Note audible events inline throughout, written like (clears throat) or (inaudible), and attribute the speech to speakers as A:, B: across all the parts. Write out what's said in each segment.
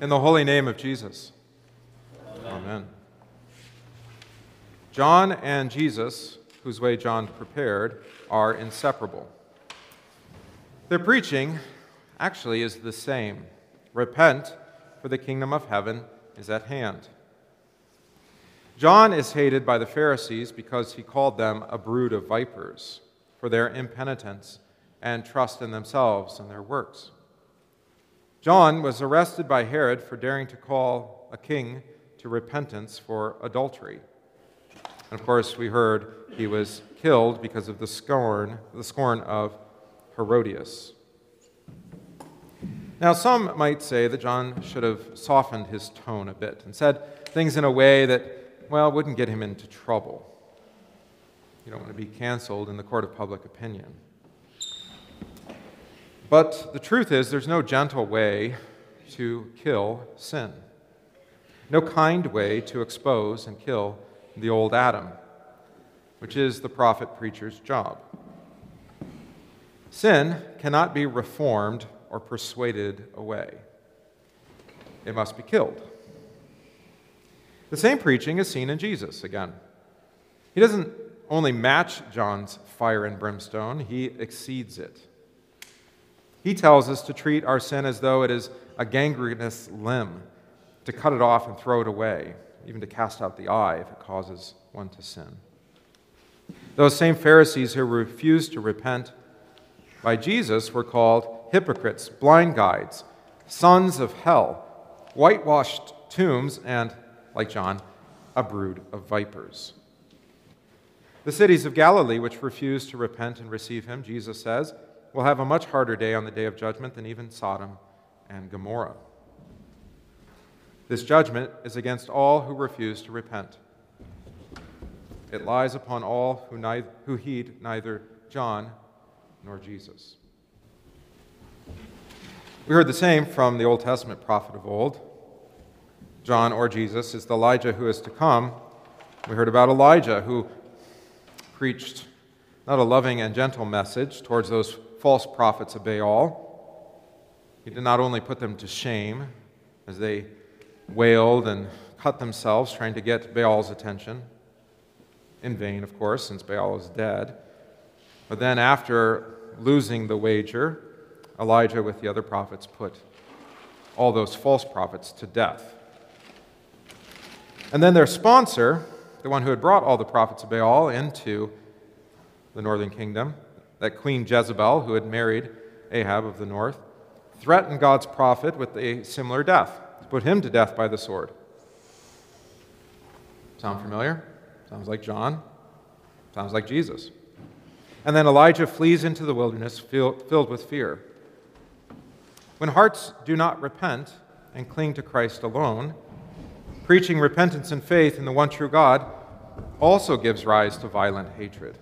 A: In the holy name of Jesus. Amen. Amen. John and Jesus, whose way John prepared, are inseparable. Their preaching actually is the same repent, for the kingdom of heaven is at hand. John is hated by the Pharisees because he called them a brood of vipers for their impenitence and trust in themselves and their works. John was arrested by Herod for daring to call a king to repentance for adultery. And of course, we heard he was killed because of the scorn, the scorn of Herodias. Now, some might say that John should have softened his tone a bit and said things in a way that, well, wouldn't get him into trouble. You don't want to be canceled in the court of public opinion. But the truth is, there's no gentle way to kill sin, no kind way to expose and kill the old Adam, which is the prophet preacher's job. Sin cannot be reformed or persuaded away, it must be killed. The same preaching is seen in Jesus again. He doesn't only match John's fire and brimstone, he exceeds it. He tells us to treat our sin as though it is a gangrenous limb, to cut it off and throw it away, even to cast out the eye if it causes one to sin. Those same Pharisees who refused to repent by Jesus were called hypocrites, blind guides, sons of hell, whitewashed tombs, and, like John, a brood of vipers. The cities of Galilee, which refused to repent and receive him, Jesus says, will have a much harder day on the day of judgment than even Sodom and Gomorrah. This judgment is against all who refuse to repent. It lies upon all who, neither, who heed neither John nor Jesus. We heard the same from the Old Testament prophet of old. John or Jesus is the Elijah who is to come. We heard about Elijah who preached not a loving and gentle message towards those false prophets of Baal. He did not only put them to shame as they wailed and cut themselves trying to get Baal's attention, in vain, of course, since Baal is dead. But then, after losing the wager, Elijah, with the other prophets, put all those false prophets to death. And then their sponsor, the one who had brought all the prophets of Baal into the northern kingdom, that Queen Jezebel, who had married Ahab of the north, threatened God's prophet with a similar death, to put him to death by the sword. Sound familiar? Sounds like John. Sounds like Jesus. And then Elijah flees into the wilderness filled with fear. When hearts do not repent and cling to Christ alone, preaching repentance and faith in the one true God also gives rise to violent hatred.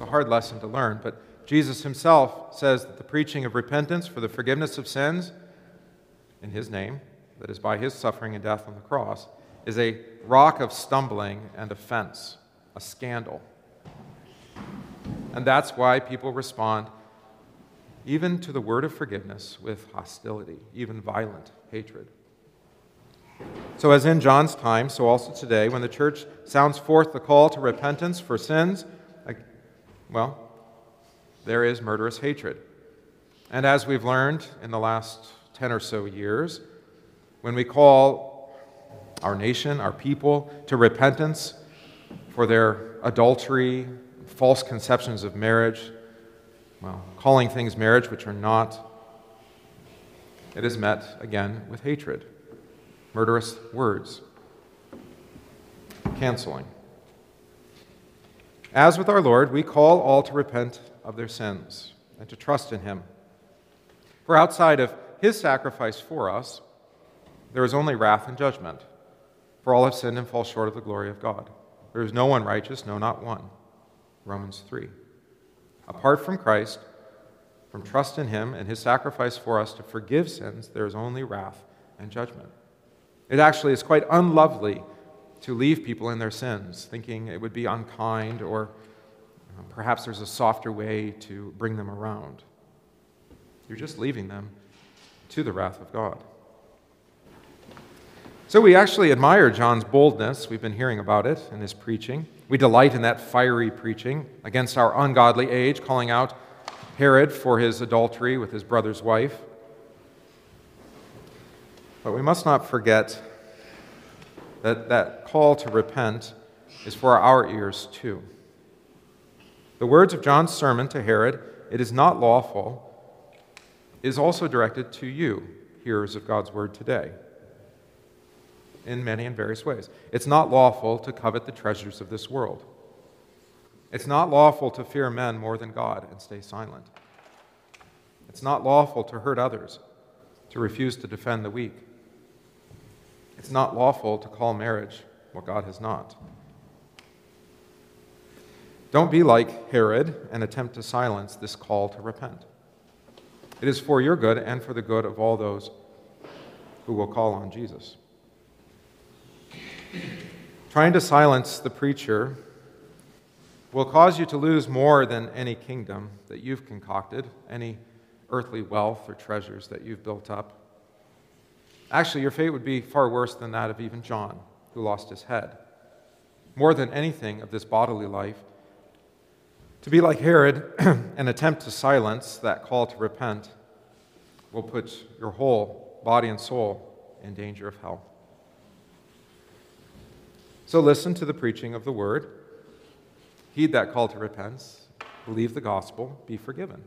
A: It's a hard lesson to learn, but Jesus himself says that the preaching of repentance for the forgiveness of sins in his name, that is by his suffering and death on the cross, is a rock of stumbling and offense, a scandal. And that's why people respond even to the word of forgiveness with hostility, even violent hatred. So, as in John's time, so also today, when the church sounds forth the call to repentance for sins, well, there is murderous hatred. And as we've learned in the last 10 or so years, when we call our nation, our people, to repentance for their adultery, false conceptions of marriage, well, calling things marriage which are not, it is met again with hatred, murderous words, canceling. As with our Lord, we call all to repent of their sins and to trust in Him. For outside of His sacrifice for us, there is only wrath and judgment. For all have sinned and fall short of the glory of God. There is no one righteous, no, not one. Romans 3. Apart from Christ, from trust in Him and His sacrifice for us to forgive sins, there is only wrath and judgment. It actually is quite unlovely to leave people in their sins, thinking it would be unkind or perhaps there's a softer way to bring them around. You're just leaving them to the wrath of God. So we actually admire John's boldness. We've been hearing about it in his preaching. We delight in that fiery preaching against our ungodly age, calling out Herod for his adultery with his brother's wife. But we must not forget that that call to repent is for our ears too. The words of John's sermon to Herod, it is not lawful, is also directed to you, hearers of God's word today in many and various ways. It's not lawful to covet the treasures of this world. It's not lawful to fear men more than God and stay silent. It's not lawful to hurt others, to refuse to defend the weak. It's not lawful to call marriage what God has not. Don't be like Herod and attempt to silence this call to repent. It is for your good and for the good of all those who will call on Jesus. Trying to silence the preacher will cause you to lose more than any kingdom that you've concocted, any earthly wealth or treasures that you've built up. Actually, your fate would be far worse than that of even John, who lost his head. More than anything of this bodily life, to be like Herod (clears throat) and attempt to silence that call to repent will put your whole body and soul in danger of hell. So listen to the preaching of the word, heed that call to repentance, believe the gospel, be forgiven.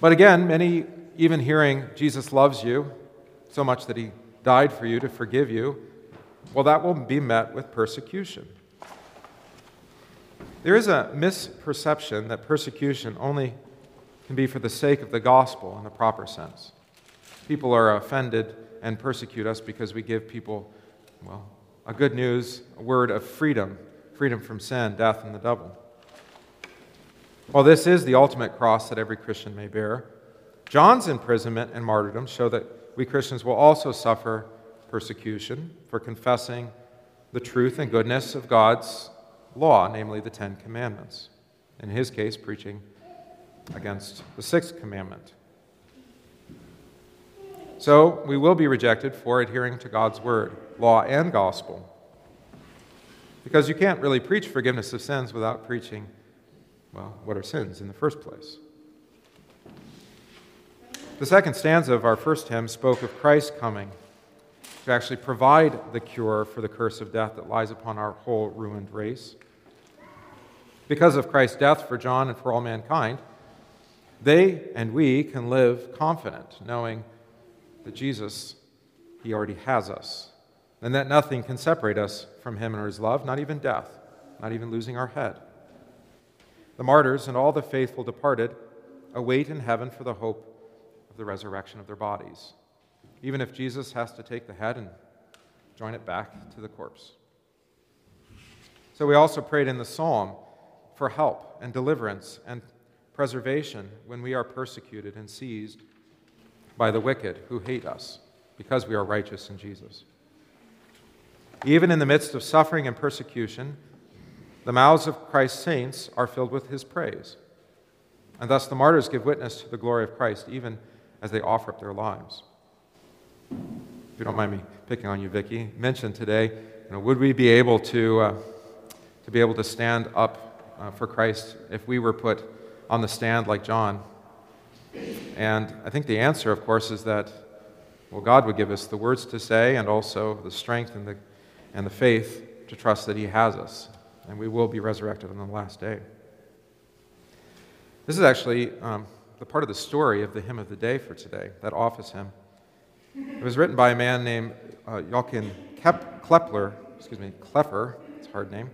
A: But again, many, even hearing Jesus loves you so much that he died for you to forgive you, well, that will be met with persecution. There is a misperception that persecution only can be for the sake of the gospel in the proper sense. People are offended and persecute us because we give people, well, a good news, a word of freedom freedom from sin, death, and the devil. While this is the ultimate cross that every Christian may bear, John's imprisonment and martyrdom show that we Christians will also suffer persecution for confessing the truth and goodness of God's law, namely the Ten Commandments. In his case, preaching against the sixth commandment. So we will be rejected for adhering to God's word, law, and gospel. Because you can't really preach forgiveness of sins without preaching, well, what are sins in the first place? The second stanza of our first hymn spoke of Christ coming to actually provide the cure for the curse of death that lies upon our whole ruined race. Because of Christ's death for John and for all mankind, they and we can live confident, knowing that Jesus, He already has us, and that nothing can separate us from Him and His love, not even death, not even losing our head. The martyrs and all the faithful departed await in heaven for the hope of the resurrection of their bodies, even if Jesus has to take the head and join it back to the corpse. So we also prayed in the psalm for help and deliverance and preservation when we are persecuted and seized by the wicked who hate us because we are righteous in Jesus. Even in the midst of suffering and persecution, the mouths of Christ's saints are filled with his praise. And thus the martyrs give witness to the glory of Christ even as they offer up their lives. If you don't mind me picking on you, Vicki, mentioned today, you know, would we be able to, uh, to be able to stand up uh, for Christ if we were put on the stand like John and I think the answer, of course, is that, well, God would give us the words to say and also the strength and the, and the faith to trust that He has us, and we will be resurrected on the last day. This is actually um, the part of the story of the hymn of the day for today, that office hymn. It was written by a man named uh, Joachim Kep- Klepler, excuse me, Klepper, it's a hard name.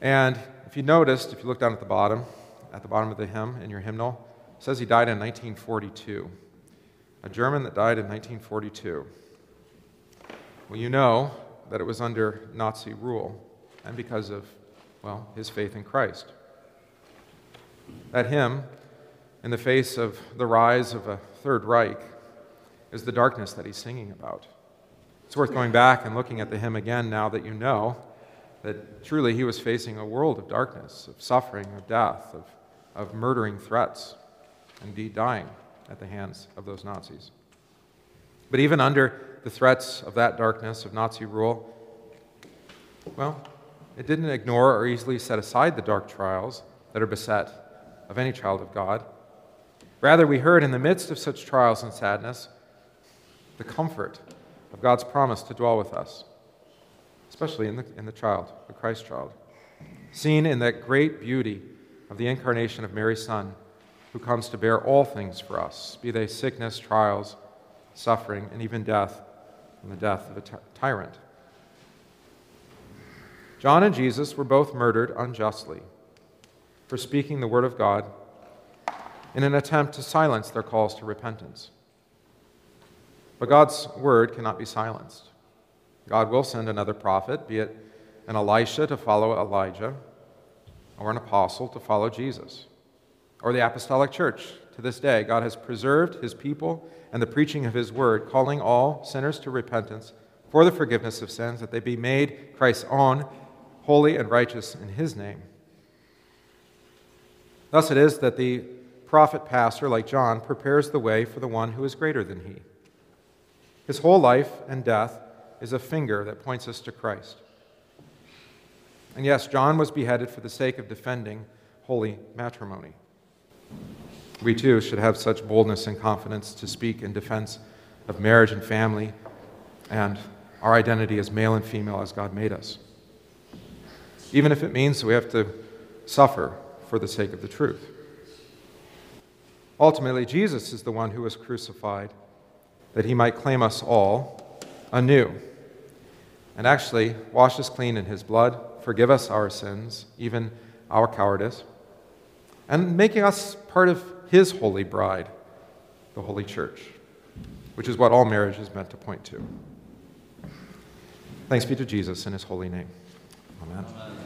A: And if you noticed, if you look down at the bottom, at the bottom of the hymn in your hymnal, it says he died in 1942. A German that died in 1942. Well, you know that it was under Nazi rule and because of, well, his faith in Christ. That hymn, in the face of the rise of a Third Reich, is the darkness that he's singing about. It's worth going back and looking at the hymn again now that you know that truly he was facing a world of darkness, of suffering, of death, of, of murdering threats indeed dying at the hands of those Nazis. But even under the threats of that darkness of Nazi rule, well, it didn't ignore or easily set aside the dark trials that are beset of any child of God. Rather, we heard in the midst of such trials and sadness the comfort of God's promise to dwell with us, especially in the, in the child, the Christ child, seen in that great beauty of the incarnation of Mary's Son, who comes to bear all things for us, be they sickness, trials, suffering, and even death, and the death of a tyrant. John and Jesus were both murdered unjustly for speaking the word of God in an attempt to silence their calls to repentance. But God's word cannot be silenced. God will send another prophet, be it an Elisha to follow Elijah, or an apostle to follow Jesus, or the apostolic church. To this day, God has preserved his people and the preaching of his word, calling all sinners to repentance for the forgiveness of sins, that they be made Christ's own, holy and righteous in his name. Thus it is that the prophet pastor, like John, prepares the way for the one who is greater than he. His whole life and death is a finger that points us to Christ. And yes, John was beheaded for the sake of defending holy matrimony. We too should have such boldness and confidence to speak in defense of marriage and family and our identity as male and female as God made us. Even if it means we have to suffer for the sake of the truth. Ultimately, Jesus is the one who was crucified that he might claim us all anew and actually wash us clean in his blood, forgive us our sins, even our cowardice, and making us part of his holy bride, the Holy Church, which is what all marriage is meant to point to. Thanks be to Jesus in his holy name. Amen. Amen.